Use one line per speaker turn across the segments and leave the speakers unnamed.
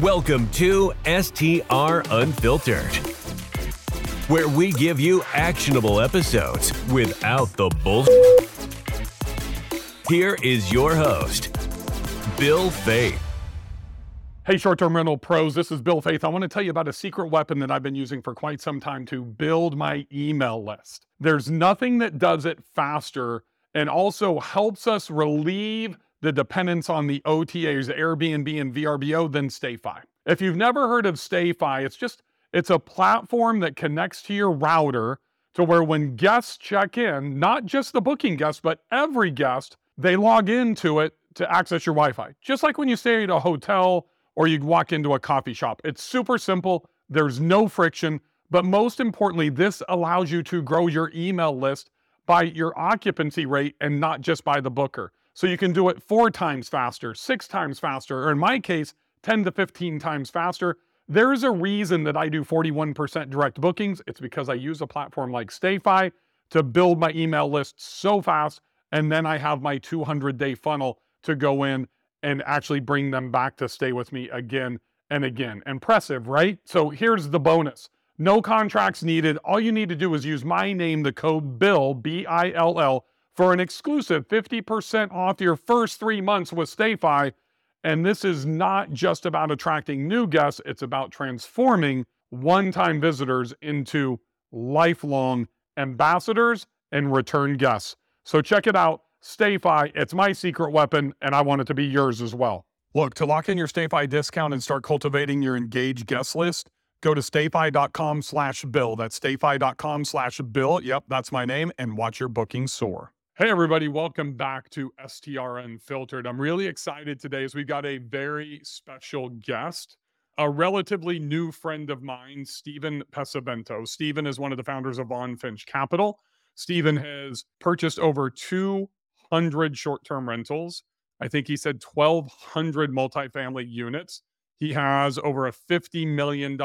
Welcome to STR Unfiltered, where we give you actionable episodes without the bull. Here is your host, Bill Faith.
Hey, short term rental pros, this is Bill Faith. I want to tell you about a secret weapon that I've been using for quite some time to build my email list. There's nothing that does it faster and also helps us relieve the dependence on the OTAs, Airbnb and VRBO then StayFi. If you've never heard of StayFi, it's just it's a platform that connects to your router to where when guests check in, not just the booking guest, but every guest, they log into it to access your Wi-Fi. Just like when you stay at a hotel or you walk into a coffee shop. It's super simple. There's no friction, but most importantly, this allows you to grow your email list by your occupancy rate and not just by the booker. So you can do it four times faster, six times faster, or in my case, 10 to 15 times faster. There is a reason that I do 41% direct bookings. It's because I use a platform like StayFi to build my email list so fast. And then I have my 200 day funnel to go in and actually bring them back to stay with me again and again. Impressive, right? So here's the bonus no contracts needed. All you need to do is use my name, the code BILL, B I L L for an exclusive 50% off your first three months with StayFi. And this is not just about attracting new guests, it's about transforming one time visitors into lifelong ambassadors and return guests. So check it out. StayFi, it's my secret weapon, and I want it to be yours as well. Look, to lock in your StayFi discount and start cultivating your engaged guest list, go to stayfi.com slash bill. That's stayfi.com slash bill. Yep, that's my name, and watch your bookings soar. Hey, everybody, welcome back to STR Unfiltered. I'm really excited today as we've got a very special guest, a relatively new friend of mine, Steven Pesavento. Steven is one of the founders of Vaughn Finch Capital. Steven has purchased over 200 short term rentals. I think he said 1,200 multifamily units. He has over a $50 million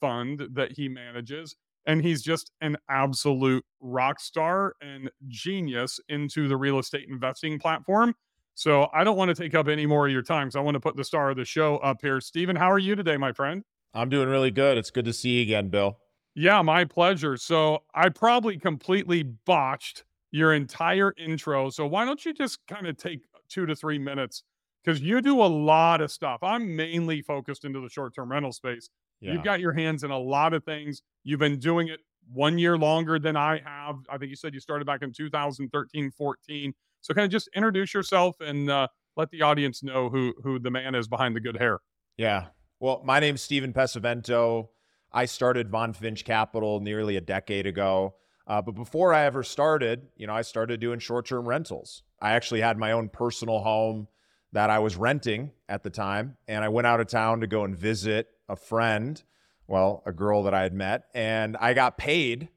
fund that he manages and he's just an absolute rock star and genius into the real estate investing platform. So I don't want to take up any more of your time. So I want to put the star of the show up here. Steven, how are you today, my friend?
I'm doing really good. It's good to see you again, Bill.
Yeah, my pleasure. So I probably completely botched your entire intro. So why don't you just kind of take two to three minutes? Because you do a lot of stuff. I'm mainly focused into the short term rental space. Yeah. You've got your hands in a lot of things. You've been doing it one year longer than I have. I think you said you started back in 2013, 14. So kind of just introduce yourself and uh, let the audience know who who the man is behind the good hair.
Yeah. Well, my name's Steven Pesavento. I started Vaughn Finch Capital nearly a decade ago. Uh, but before I ever started, you know, I started doing short-term rentals. I actually had my own personal home that I was renting at the time, and I went out of town to go and visit a friend, well, a girl that I had met, and I got paid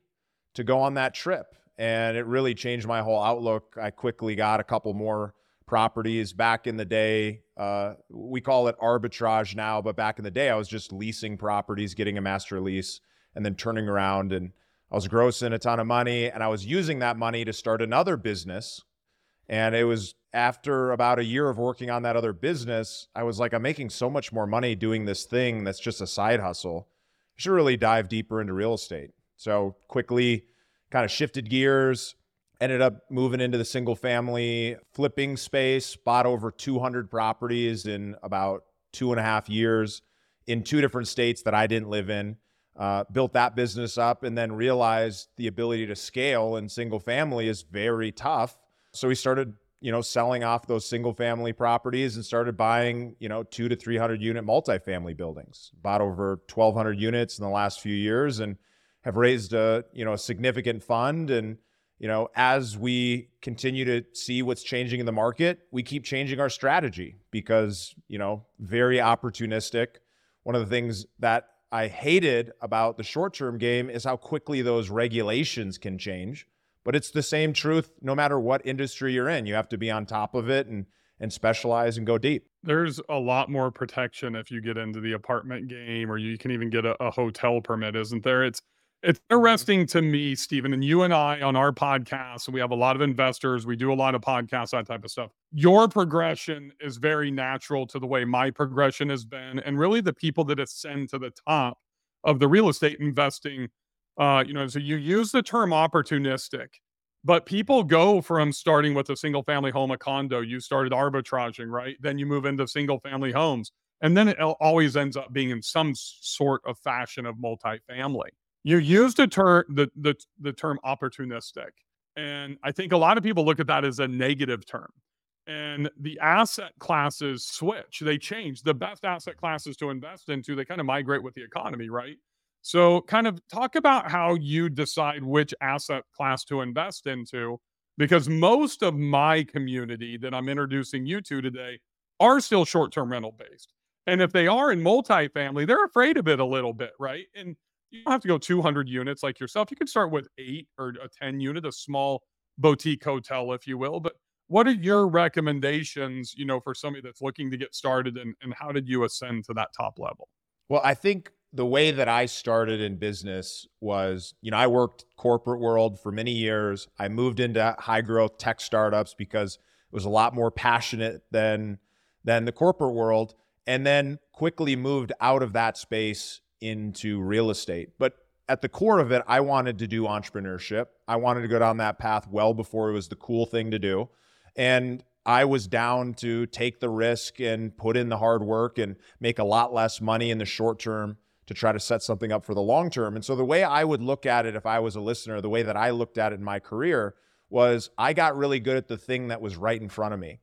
to go on that trip. And it really changed my whole outlook. I quickly got a couple more properties. Back in the day, uh, we call it arbitrage now, but back in the day, I was just leasing properties, getting a master lease, and then turning around and I was grossing a ton of money and I was using that money to start another business. And it was after about a year of working on that other business, I was like, I'm making so much more money doing this thing that's just a side hustle. Should really dive deeper into real estate. So quickly kind of shifted gears, ended up moving into the single family flipping space, bought over 200 properties in about two and a half years in two different states that I didn't live in. Uh, built that business up and then realized the ability to scale in single family is very tough. So we started you know, selling off those single family properties and started buying, you know, two to 300 unit multifamily buildings. Bought over 1,200 units in the last few years and have raised a, you know, a significant fund. And, you know, as we continue to see what's changing in the market, we keep changing our strategy because, you know, very opportunistic. One of the things that I hated about the short term game is how quickly those regulations can change but it's the same truth no matter what industry you're in. You have to be on top of it and and specialize and go deep.
There's a lot more protection if you get into the apartment game or you can even get a, a hotel permit, isn't there? It's It's mm-hmm. interesting to me, Steven, and you and I on our podcast, we have a lot of investors. We do a lot of podcasts, that type of stuff. Your progression is very natural to the way my progression has been. And really, the people that ascend to the top of the real estate investing, uh, you know, so you use the term opportunistic, but people go from starting with a single family home, a condo, you started arbitraging, right? Then you move into single family homes. And then it always ends up being in some sort of fashion of multifamily you used the term the, the the term opportunistic and i think a lot of people look at that as a negative term and the asset classes switch they change the best asset classes to invest into they kind of migrate with the economy right so kind of talk about how you decide which asset class to invest into because most of my community that i'm introducing you to today are still short-term rental based and if they are in multifamily they're afraid of it a little bit right and you don't have to go 200 units like yourself. You can start with eight or a 10 unit, a small boutique hotel, if you will. But what are your recommendations, you know, for somebody that's looking to get started and, and how did you ascend to that top level?
Well, I think the way that I started in business was, you know, I worked corporate world for many years. I moved into high growth tech startups because it was a lot more passionate than than the corporate world and then quickly moved out of that space into real estate. But at the core of it, I wanted to do entrepreneurship. I wanted to go down that path well before it was the cool thing to do. And I was down to take the risk and put in the hard work and make a lot less money in the short term to try to set something up for the long term. And so the way I would look at it if I was a listener, the way that I looked at it in my career was I got really good at the thing that was right in front of me.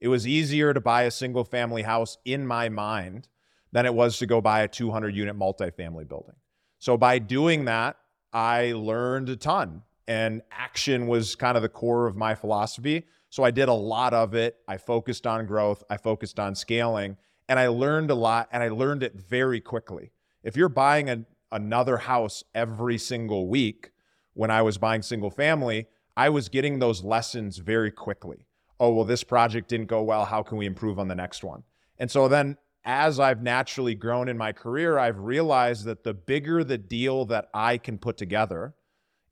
It was easier to buy a single family house in my mind than it was to go buy a 200 unit multifamily building. So by doing that, I learned a ton and action was kind of the core of my philosophy. So I did a lot of it. I focused on growth, I focused on scaling, and I learned a lot and I learned it very quickly. If you're buying a, another house every single week, when I was buying single family, I was getting those lessons very quickly. Oh, well, this project didn't go well. How can we improve on the next one? And so then as I've naturally grown in my career, I've realized that the bigger the deal that I can put together,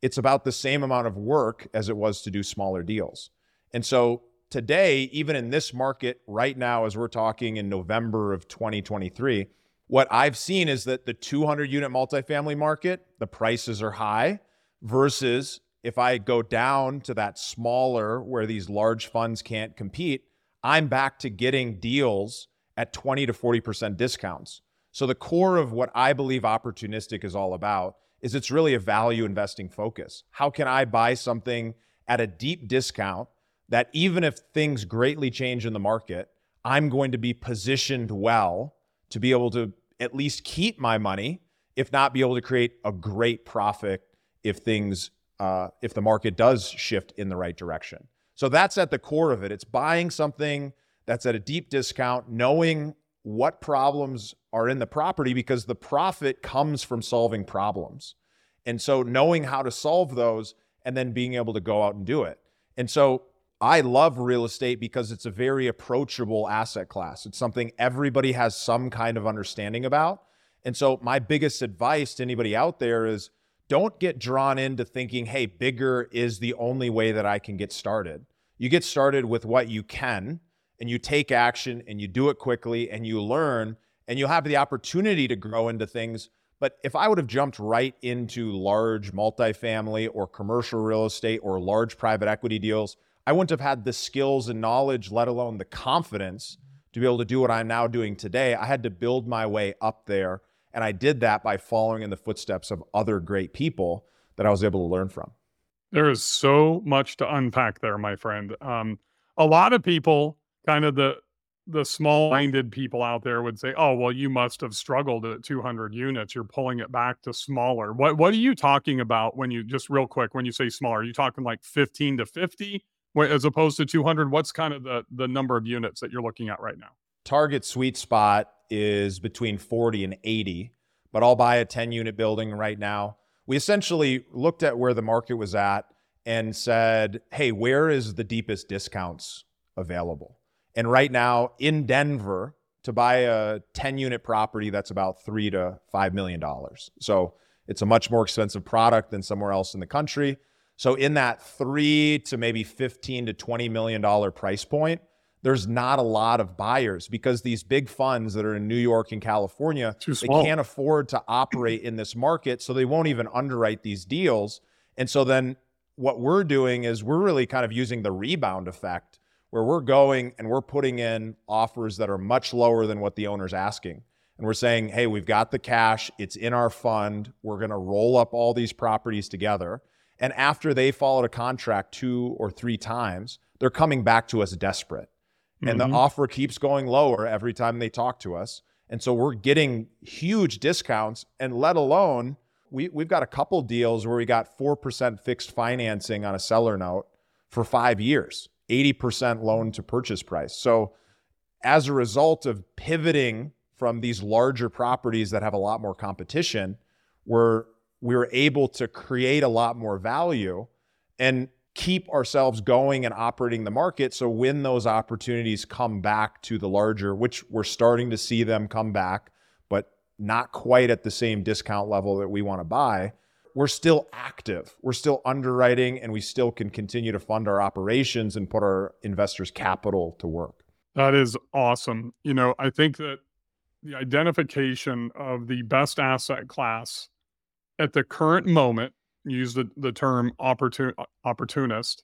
it's about the same amount of work as it was to do smaller deals. And so today, even in this market right now, as we're talking in November of 2023, what I've seen is that the 200 unit multifamily market, the prices are high versus if I go down to that smaller where these large funds can't compete, I'm back to getting deals at 20 to 40% discounts. So the core of what I believe opportunistic is all about is it's really a value investing focus. How can I buy something at a deep discount that even if things greatly change in the market, I'm going to be positioned well to be able to at least keep my money, if not be able to create a great profit if things uh, if the market does shift in the right direction. So that's at the core of it. It's buying something that's at a deep discount, knowing what problems are in the property because the profit comes from solving problems. And so knowing how to solve those and then being able to go out and do it. And so I love real estate because it's a very approachable asset class. It's something everybody has some kind of understanding about. And so my biggest advice to anybody out there is don't get drawn into thinking, hey, bigger is the only way that I can get started. You get started with what you can and you take action and you do it quickly and you learn and you'll have the opportunity to grow into things. But if I would have jumped right into large multifamily or commercial real estate or large private equity deals, I wouldn't have had the skills and knowledge, let alone the confidence to be able to do what I'm now doing today. I had to build my way up there. And I did that by following in the footsteps of other great people that I was able to learn from.
There is so much to unpack there, my friend. Um, a lot of people kind of the the small-minded people out there would say, "Oh, well, you must have struggled at 200 units. You're pulling it back to smaller." What what are you talking about when you just real quick when you say smaller? Are you talking like 15 to 50 as opposed to 200? What's kind of the the number of units that you're looking at right now?
Target sweet spot is between 40 and 80, but I'll buy a 10 unit building right now. We essentially looked at where the market was at and said, "Hey, where is the deepest discounts available?" And right now in Denver, to buy a 10 unit property, that's about three to five million dollars. So It's a much more expensive product than somewhere else in the country. So in that three to maybe 15 to 20 million dollar price point, there's not a lot of buyers because these big funds that are in New York and California, they can't afford to operate in this market. So they won't even underwrite these deals. And so then what we're doing is we're really kind of using the rebound effect where we're going and we're putting in offers that are much lower than what the owner's asking. And we're saying, hey, we've got the cash, it's in our fund, we're going to roll up all these properties together. And after they followed a contract two or three times, they're coming back to us desperate. And mm-hmm. the offer keeps going lower every time they talk to us. And so we're getting huge discounts, and let alone we, we've got a couple deals where we got 4% fixed financing on a seller note for five years. 80% loan to purchase price. So, as a result of pivoting from these larger properties that have a lot more competition, we're we were able to create a lot more value and keep ourselves going and operating the market. So when those opportunities come back to the larger, which we're starting to see them come back, but not quite at the same discount level that we want to buy, we're still active. We're still underwriting and we still can continue to fund our operations and put our investors' capital to work.
That is awesome. You know, I think that the identification of the best asset class at the current moment, use the, the term opportun, opportunist,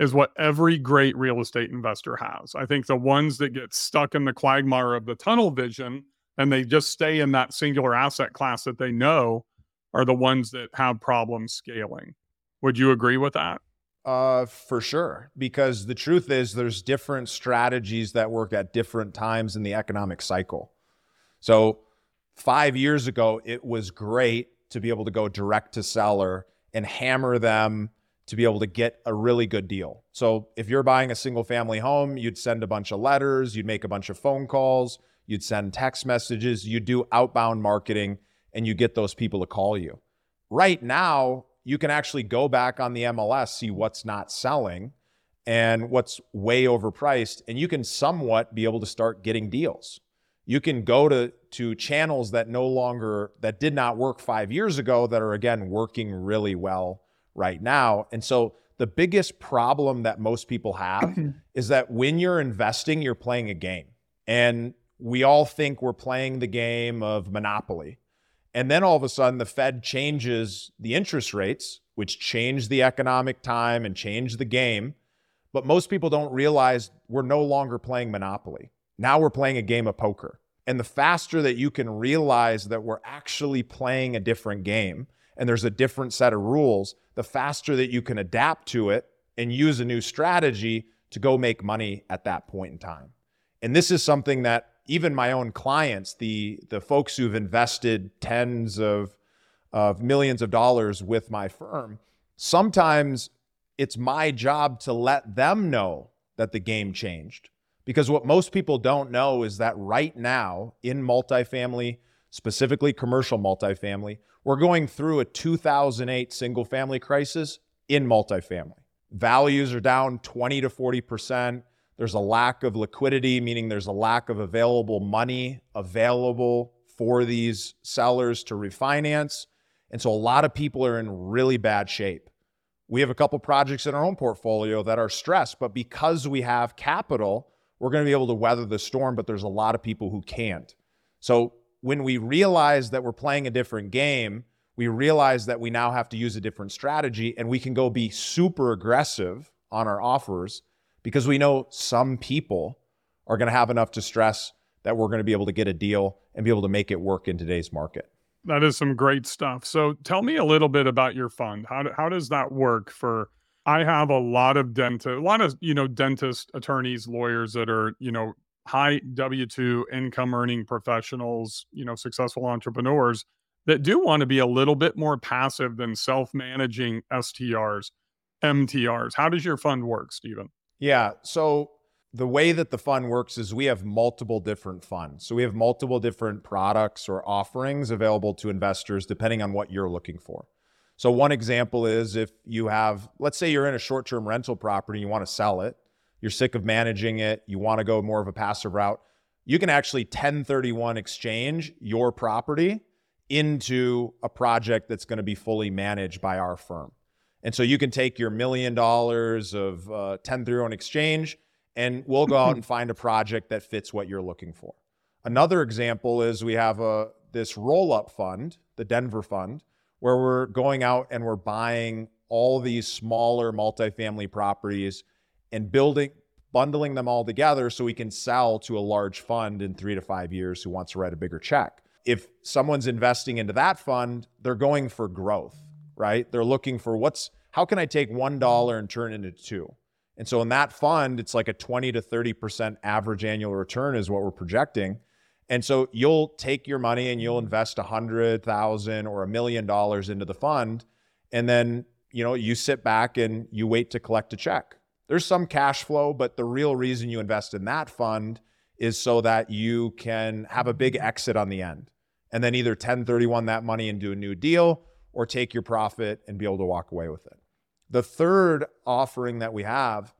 is what every great real estate investor has. I think the ones that get stuck in the quagmire of the tunnel vision and they just stay in that singular asset class that they know are the ones that have problems scaling. Would you agree with that?
Uh, for sure. Because the truth is, there's different strategies that work at different times in the economic cycle. So, five years ago, it was great to be able to go direct to seller and hammer them to be able to get a really good deal. So, if you're buying a single family home, you'd send a bunch of letters, you'd make a bunch of phone calls, you'd send text messages, you'd do outbound marketing and you get those people to call you. Right now, you can actually go back on the MLS, see what's not selling and what's way overpriced, and you can somewhat be able to start getting deals. You can go to, to channels that no longer, that did not work five years ago, that are again working really well right now. And so the biggest problem that most people have is that when you're investing, you're playing a game. And we all think we're playing the game of Monopoly. And then all of a sudden, the Fed changes the interest rates, which change the economic time and change the game. But most people don't realize we're no longer playing Monopoly. Now we're playing a game of poker. And the faster that you can realize that we're actually playing a different game and there's a different set of rules, the faster that you can adapt to it and use a new strategy to go make money at that point in time. And this is something that even my own clients, the the folks who've invested tens of of millions of dollars with my firm, sometimes it's my job to let them know that the game changed. Because what most people don't know is that right now in multifamily, specifically commercial multifamily, we're going through a 2008 single family crisis in multifamily. Values are down 20 to 40%. There's a lack of liquidity, meaning there's a lack of available money available for these sellers to refinance. And so a lot of people are in really bad shape. We have a couple projects in our own portfolio that are stressed, but because we have capital, we're going to be able to weather the storm, but there's a lot of people who can't. So when we realize that we're playing a different game, we realize that we now have to use a different strategy and we can go be super aggressive on our offers because we know some people are going to have enough distress that we're going to be able to get a deal and be able to make it work in today's market.
That is some great stuff. So tell me a little bit about your fund. How, how does that work for I have a lot of dentist, a lot of, you know, dentist attorneys, lawyers that are, you know, high W2 income earning professionals, you know, successful entrepreneurs that do want to be a little bit more passive than self-managing STRs, MTRs. How does your fund work, Steven?
Yeah. So the way that the fund works is we have multiple different funds. So we have multiple different products or offerings available to investors depending on what you're looking for. So one example is if you have, let's say you're in a short-term rental property, and you want to sell it, you're sick of managing it, you want to go more of a passive route, you can actually 1031 exchange your property into a project that's going to be fully managed by our firm. And so you can take your million dollars of uh, 1031 exchange and we'll go out and find a project that fits what you're looking for. Another example is we have a this roll up fund, the Denver fund, where we're going out and we're buying all these smaller multifamily properties and building bundling them all together so we can sell to a large fund in 3 to 5 years who wants to write a bigger check. If someone's investing into that fund, they're going for growth, right? They're looking for what's how can I take $1 and turn it into 2? And so in that fund, it's like a 20 to 30% average annual return is what we're projecting. And so you'll take your money and you'll invest a hundred thousand or a million dollars into the fund. And then, you know, you sit back and you wait to collect a check. There's some cash flow, but the real reason you invest in that fund is so that you can have a big exit on the end and then either 1031 that money and do a new deal or take your profit and be able to walk away with it. The third offering that we have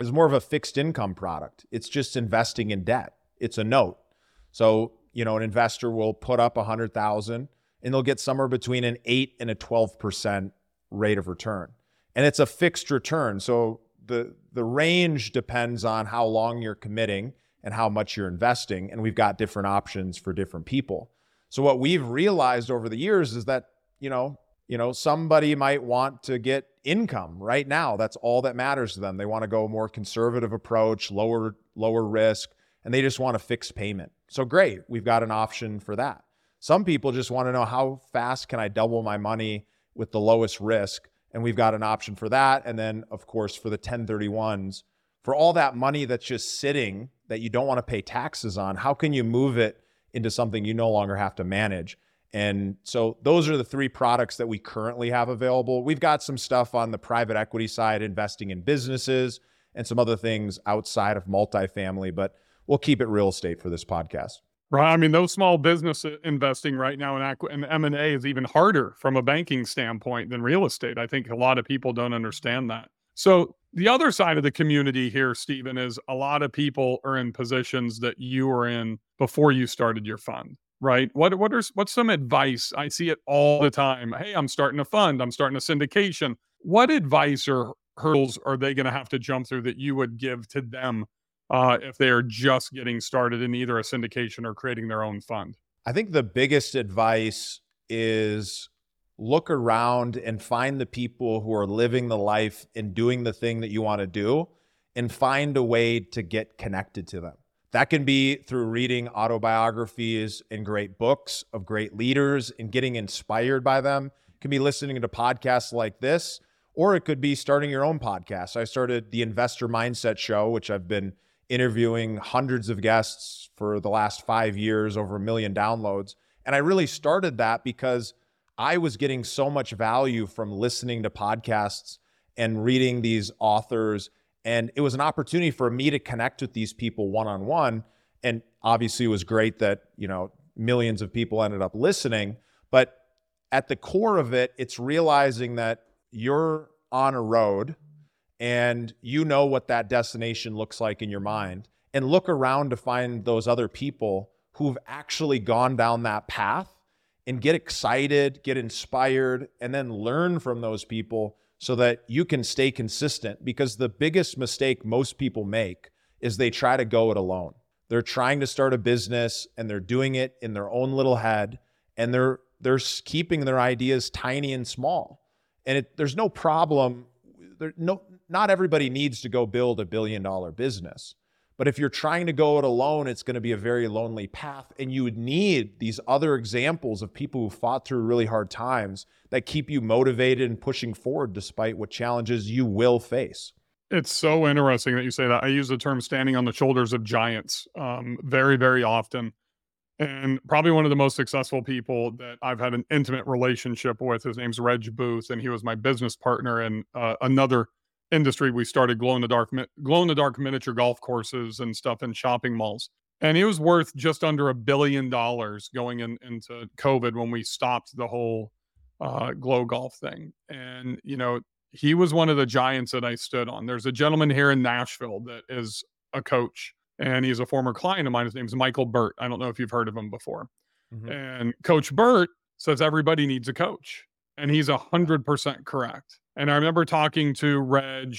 is more of a fixed income product. It's just investing in debt. It's a note. So, you know, an investor will put up a hundred thousand and they'll get somewhere between an eight and a 12% rate of return. And it's a fixed return. So the the range depends on how long you're committing and how much you're investing. And we've got different options for different people. So what we've realized over the years is that, you know, you know, somebody might want to get income right now. That's all that matters to them. They want to go a more conservative approach, lower lower risk, and they just want a fixed payment. So great, we've got an option for that. Some people just want to know how fast can I double my money with the lowest risk, and we've got an option for that. And then of course for the 1031s, for all that money that's just sitting that you don't want to pay taxes on, how can you move it into something you no longer have to manage? And so those are the three products that we currently have available. We've got some stuff on the private equity side, investing in businesses and some other things outside of multifamily, but we'll keep it real estate for this podcast.
Right. I mean, those small business investing right now in, in M&A is even harder from a banking standpoint than real estate. I think a lot of people don't understand that. So the other side of the community here, Steven, is a lot of people are in positions that you were in before you started your fund right? What what are what's some advice? I see it all the time. Hey, I'm starting a fund. I'm starting a syndication. What advice or hurdles are they going to have to jump through that you would give to them uh, if they are just getting started in either a syndication or creating their own fund?
I think the biggest advice is look around and find the people who are living the life and doing the thing that you want to do and find a way to get connected to them. That can be through reading autobiographies and great books of great leaders and getting inspired by them. It can be listening to podcasts like this, or it could be starting your own podcast. I started the Investor Mindset Show, which I've been interviewing hundreds of guests for the last five years, over a million downloads. And I really started that because I was getting so much value from listening to podcasts and reading these authors and it was an opportunity for me to connect with these people one on one. And obviously, it was great that, you know, millions of people ended up listening. But at the core of it, it's realizing that you're on a road and you know what that destination looks like in your mind. And look around to find those other people who've actually gone down that path and get excited, get inspired, and then learn from those people so that you can stay consistent because the biggest mistake most people make is they try to go it alone. They're trying to start a business and they're doing it in their own little head and they're they're keeping their ideas tiny and small. And it, there's no problem there no not everybody needs to go build a billion dollar business. But if you're trying to go it alone, it's going to be a very lonely path. And you would need these other examples of people who fought through really hard times that keep you motivated and pushing forward despite what challenges you will face.
It's so interesting that you say that. I use the term standing on the shoulders of giants um, very, very often. And probably one of the most successful people that I've had an intimate relationship with. His name's Reg Booth, and he was my business partner in uh, another industry, we started glow in the dark, glow in the dark miniature golf courses and stuff in shopping malls. And he was worth just under a billion dollars going in, into COVID when we stopped the whole uh, glow golf thing. And, you know, he was one of the giants that I stood on. There's a gentleman here in Nashville that is a coach, and he's a former client of mine. His name's Michael Burt. I don't know if you've heard of him before. Mm-hmm. And Coach Burt says everybody needs a coach. And he's a 100% correct. And I remember talking to Reg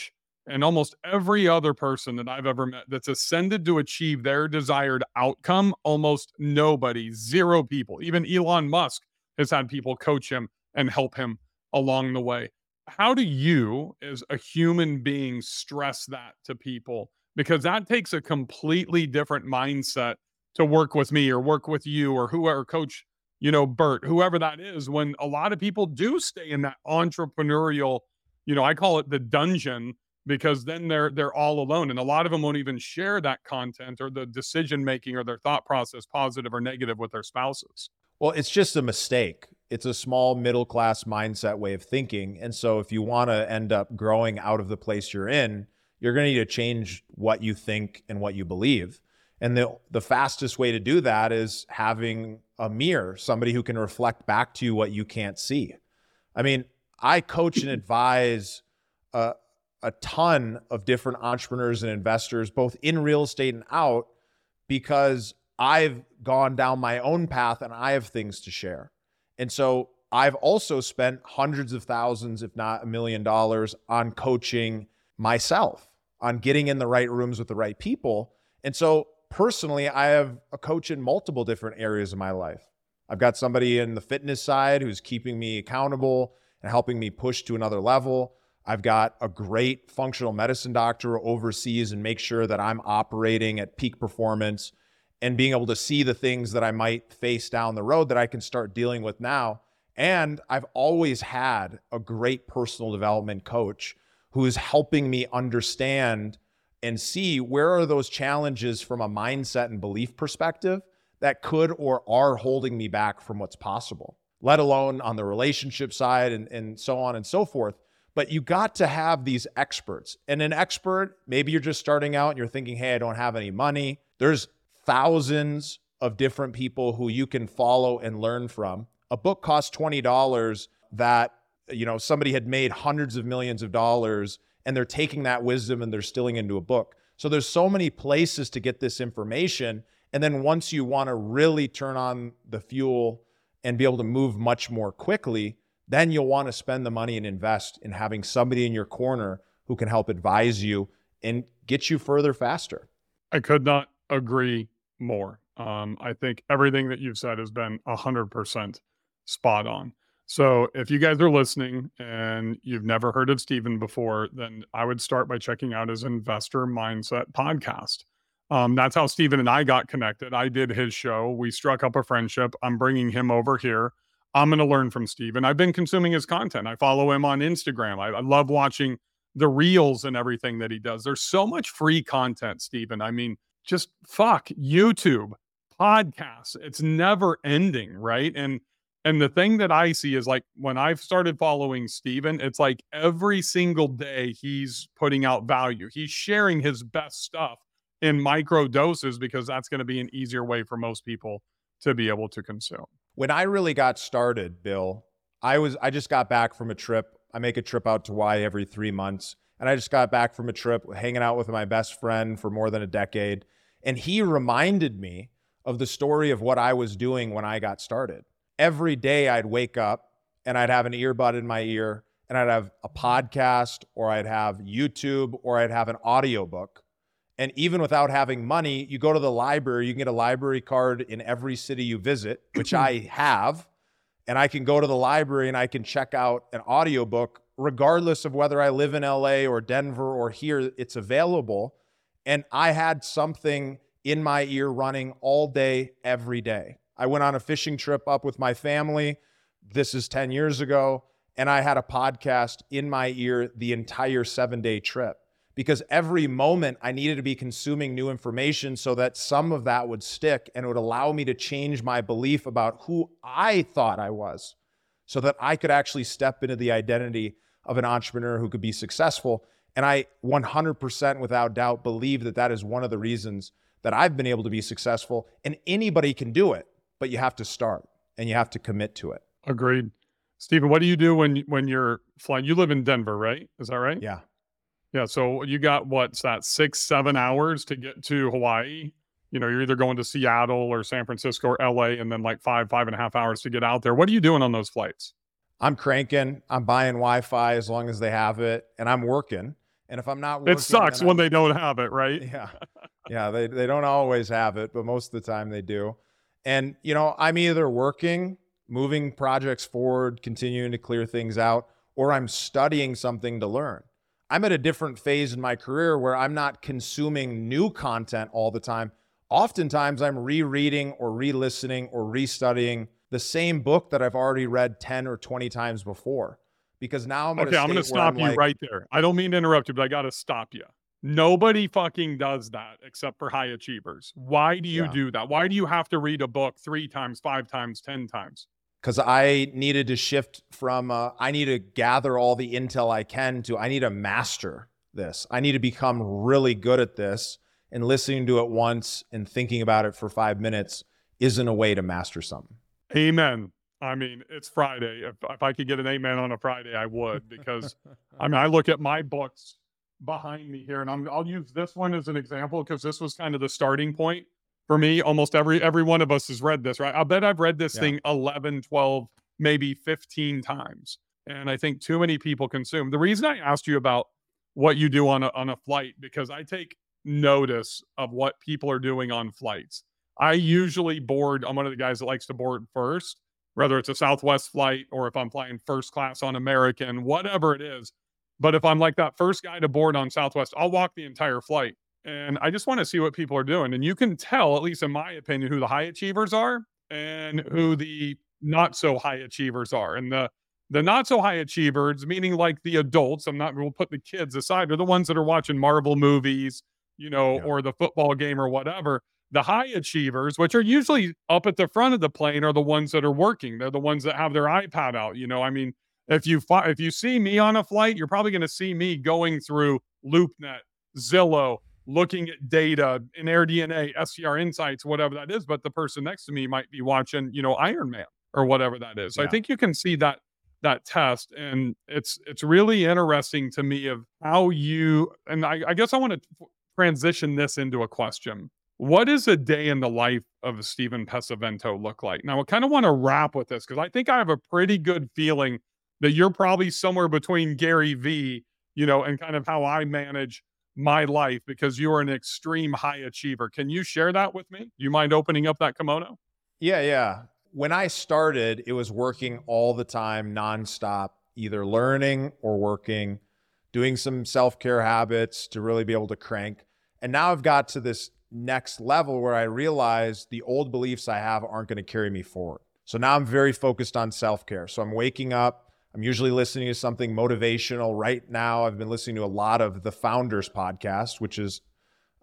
and almost every other person that I've ever met that's ascended to achieve their desired outcome, almost nobody, zero people, even Elon Musk has had people coach him and help him along the way. How do you, as a human being, stress that to people? Because that takes a completely different mindset to work with me or work with you or whoever, coach, you know, Burt, whoever that is, when a lot of people do stay in that entrepreneurial, you know, I call it the dungeon because then they're they're all alone and a lot of them won't even share that content or the decision making or their thought process positive or negative with their spouses.
Well it's just a mistake. It's a small middle class mindset way of thinking. And so if you want to end up growing out of the place you're in you're going to need to change what you think and what you believe. And the the fastest way to do that is having a mirror somebody who can reflect back to you what you can't see. I mean i coach and advise uh, a ton of different entrepreneurs and investors, both in real estate and out, because I've gone down my own path and I have things to share. And so I've also spent hundreds of thousands, if not a million dollars, on coaching myself, on getting in the right rooms with the right people. And so personally, I have a coach in multiple different areas of my life. I've got somebody in the fitness side who's keeping me accountable and helping me push to another level. I've got a great functional medicine doctor overseas and make sure that I'm operating at peak performance and being able to see the things that I might face down the road that I can start dealing with now. And I've always had a great personal development coach who is helping me understand and see where are those challenges from a mindset and belief perspective that could or are holding me back from what's possible, let alone on the relationship side and, and so on and so forth. But you got to have these experts. And an expert, maybe you're just starting out and you're thinking, hey, I don't have any money. There's thousands of different people who you can follow and learn from. A book costs $20 that, you know, somebody had made hundreds of millions of dollars and they're taking that wisdom and they're stilling into a book. So there's so many places to get this information. And then once you want to really turn on the fuel and be able to move much more quickly, then you'll want to spend the money and invest in having somebody in your corner who can help advise you and get you further faster.
I could not agree more. Um, I think everything that you've said has been 100% spot on. So if you guys are listening and you've never heard of Steven before, then I would start by checking out his Investor Mindset podcast. Um, that's how Steven and I got connected. I did his show. We struck up a friendship. I'm bringing him over here. I'm going to learn from Steve. And I've been consuming his content. I follow him on Instagram. I, I, love watching the reels and everything that he does. There's so much free content, Steven. I mean, just fuck YouTube, podcasts. It's never ending, right? And and the thing that I see is like when I've started following Steven, it's like every single day he's putting out value. He's sharing his best stuff in micro doses because that's going to be an easier way for most people to be able to consume.
When I really got started, Bill, I was I just got back from a trip. I make a trip out to Y every 3 months, and I just got back from a trip hanging out with my best friend for more than a decade, and he reminded me of the story of what I was doing when I got started. Every day I'd wake up and I'd have an earbud in my ear and I'd have a podcast or I'd have YouTube or I'd have an audiobook and even without having money, you go to the library, you can get a library card in every city you visit, which I have. And I can go to the library and I can check out an audiobook, regardless of whether I live in LA or Denver or here, it's available. And I had something in my ear running all day, every day. I went on a fishing trip up with my family. This is 10 years ago. And I had a podcast in my ear the entire seven day trip because every moment I needed to be consuming new information so that some of that would stick and it would allow me to change my belief about who I thought I was so that I could actually step into the identity of an entrepreneur who could be successful. And I 100% without doubt believe that that is one of the reasons that I've been able to be successful. And anybody can do it, but you have to start and you have to commit to it.
Agreed. Steven, what do you do when when you're flying? You live in Denver, right? Is that right?
Yeah.
Yeah. So you got what's that six, seven hours to get to Hawaii? you know, you're either going to Seattle or San Francisco or LA and then like five, five and a half hours to get out there. What are you doing on those flights?
I'm cranking. I'm buying Wi-Fi as long as they have it, and I'm working. And if I'm not working,
it sucks when they don't have it, right?
Yeah, yeah. They they don't always have it, but most of the time they do. And you know, I'm either working, moving projects forward, continuing to clear things out, or I'm studying something to learn. I'm at a different phase in my career where I'm not consuming new content all the time. Oftentimes, I'm rereading or re listening or restudying the same book that I've already read 10 or 20 times before. Because now I'm
okay. I'm going to stop you like, right there. I don't mean to interrupt you, but I got to stop you. Nobody fucking does that except for high achievers. Why do you yeah. do that? Why do you have to read a book three times, five times, 10 times?
Because I needed to shift from, uh, I need to gather all the intel I can to, I need to master this. I need to become really good at this and listening to it once and thinking about it for five minutes isn't a way to master something.
Amen. I mean, it's Friday. If, if I could get an amen on a Friday, I would because I mean, I look at my books behind me here, and I'm, I'll use this one as an example because this was kind of the starting point for me. Almost every every one of us has read this, right? I bet I've read this yeah. thing 11, 12, maybe 15 times, and I think too many people consume. The reason I asked you about what you do on a, on a flight because I take notice of what people are doing on flights. I usually board, I'm one of the guys that likes to board first, whether it's a Southwest flight or if I'm flying first class on American, whatever it is. But if I'm like that first guy to board on Southwest, I'll walk the entire flight. And I just want to see what people are doing. And you can tell, at least in my opinion, who the high achievers are and who the not so high achievers are. And the the not so high achievers, meaning like the adults, I'm not we'll put the kids aside, are the ones that are watching Marvel movies, you know, yeah. or the football game or whatever. The high achievers, which are usually up at the front of the plane, are the ones that are working. They're the ones that have their iPad out. You know, I mean, if you fi- if you see me on a flight, you're probably going to see me going through LoopNet, Zillow, looking at data in AirDNA, STR Insights, whatever that is. But the person next to me might be watching, you know, Iron Man or whatever that is. So yeah. I think you can see that that test, and it's it's really interesting to me of how you. And I, I guess I want to transition this into a question. What does a day in the life of Steven Pesavento look like? Now, I kind of want to wrap with this because I think I have a pretty good feeling that you're probably somewhere between Gary Vee, you know, and kind of how I manage my life because you're an extreme high achiever. Can you share that with me? Do you mind opening up that kimono?
Yeah, yeah. When I started, it was working all the time, nonstop, either learning or working doing some self care habits to really be able to crank. And now I've got to this next level where I realize the old beliefs I have aren't going to carry me forward. So now I'm very focused on self care. So I'm waking up. I'm usually listening to something motivational. Right now, I've been listening to a lot of the Founders podcast, which is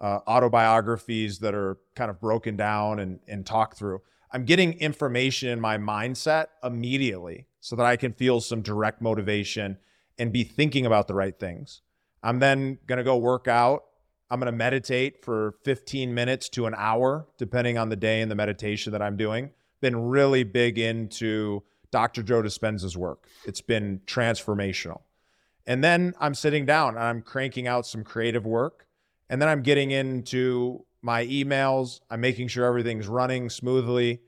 uh, autobiographies that are kind of broken down and, and talked through. I'm getting information in my mindset immediately so that I can feel some direct motivation and be thinking about the right things. I'm then going to go work out. I'm going to meditate for 15 minutes to an hour, depending on the day and the meditation that I'm doing. Been really big into Dr. Joe Dispenza's work. It's been transformational. And then I'm sitting down and I'm cranking out some creative work. And then I'm getting into my emails. I'm making sure everything's running smoothly.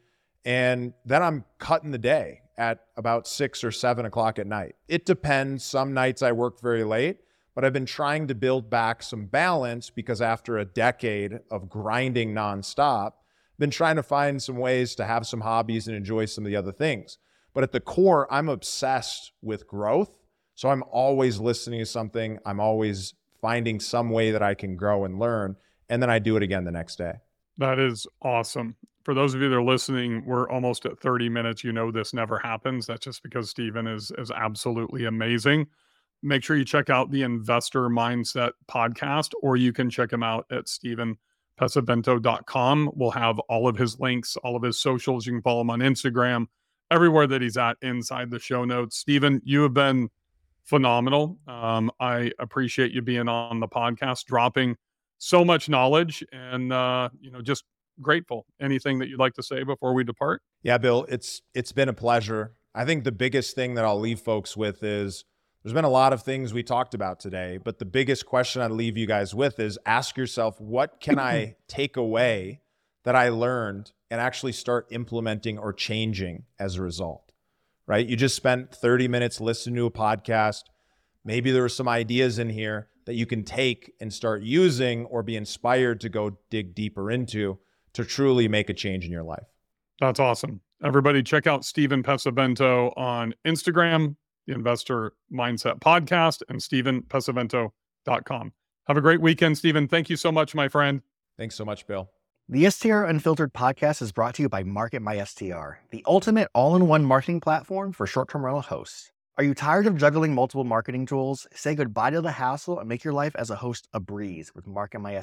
And then I'm cutting the day at about six or seven o'clock at night. It depends. Some nights I work very late, but I've been trying to build back some balance because after a decade of grinding nonstop, I've been trying to find some ways to have some hobbies and enjoy some of the other things. But at the core, I'm obsessed with growth. So I'm always listening to something. I'm always finding some way that I can grow and learn. And then I do it again the next day.
That is awesome for those of you that are listening, we're almost at 30 minutes. You know this never happens. That's just because Steven is is absolutely amazing. Make sure you check out the Investor Mindset podcast, or you can check him out at stevenpesavento.com. We'll have all of his links, all of his socials. You can follow him on Instagram, everywhere that he's at inside the show notes. Steven, you have been phenomenal. Um, I appreciate you being on the podcast, dropping so much knowledge and uh, you know just grateful. Anything that you'd like to say before we depart?
Yeah, Bill, it's it's been a pleasure. I think the biggest thing that I'll leave folks with is there's been a lot of things we talked about today, but the biggest question I'd leave you guys with is ask yourself, what can I take away that I learned and actually start implementing or changing as a result, right? You just spent 30 minutes listening to a podcast. Maybe there were some ideas in here that you can take and start using or be inspired to go dig deeper into to truly make a change in your life.
That's awesome. Everybody, check out Steven Pesavento on Instagram, the Investor Mindset Podcast, and StevenPesavento.com. Have a great weekend, Steven. Thank you so much, my friend.
Thanks so much, Bill.
The STR Unfiltered podcast is brought to you by Market My the ultimate all in one marketing platform for short term rental hosts. Are you tired of juggling multiple marketing tools? Say goodbye to the hassle and make your life as a host a breeze with Market My.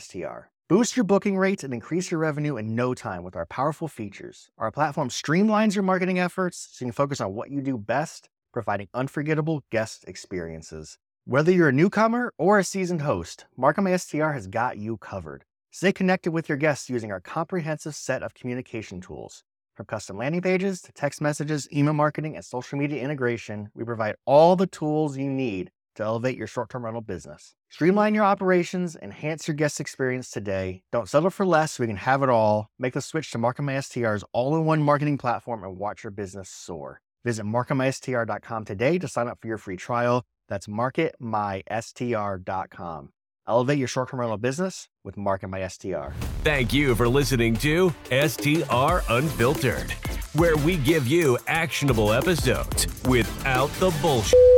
Boost your booking rates and increase your revenue in no time with our powerful features. Our platform streamlines your marketing efforts so you can focus on what you do best, providing unforgettable guest experiences. Whether you're a newcomer or a seasoned host, Market My STR has got you covered. Stay connected with your guests using our comprehensive set of communication tools. From custom landing pages to text messages, email marketing, and social media integration, we provide all the tools you need to elevate your short term rental business. Streamline your operations, enhance your guest experience today. Don't settle for less we can have it all. Make the switch to MarketMySTR's all in one marketing platform and watch your business soar. Visit marketmystr.com today to sign up for your free trial. That's marketmystr.com. Elevate your short term rental business with Market My STR.
Thank you for listening to STR Unfiltered, where we give you actionable episodes without the bullshit.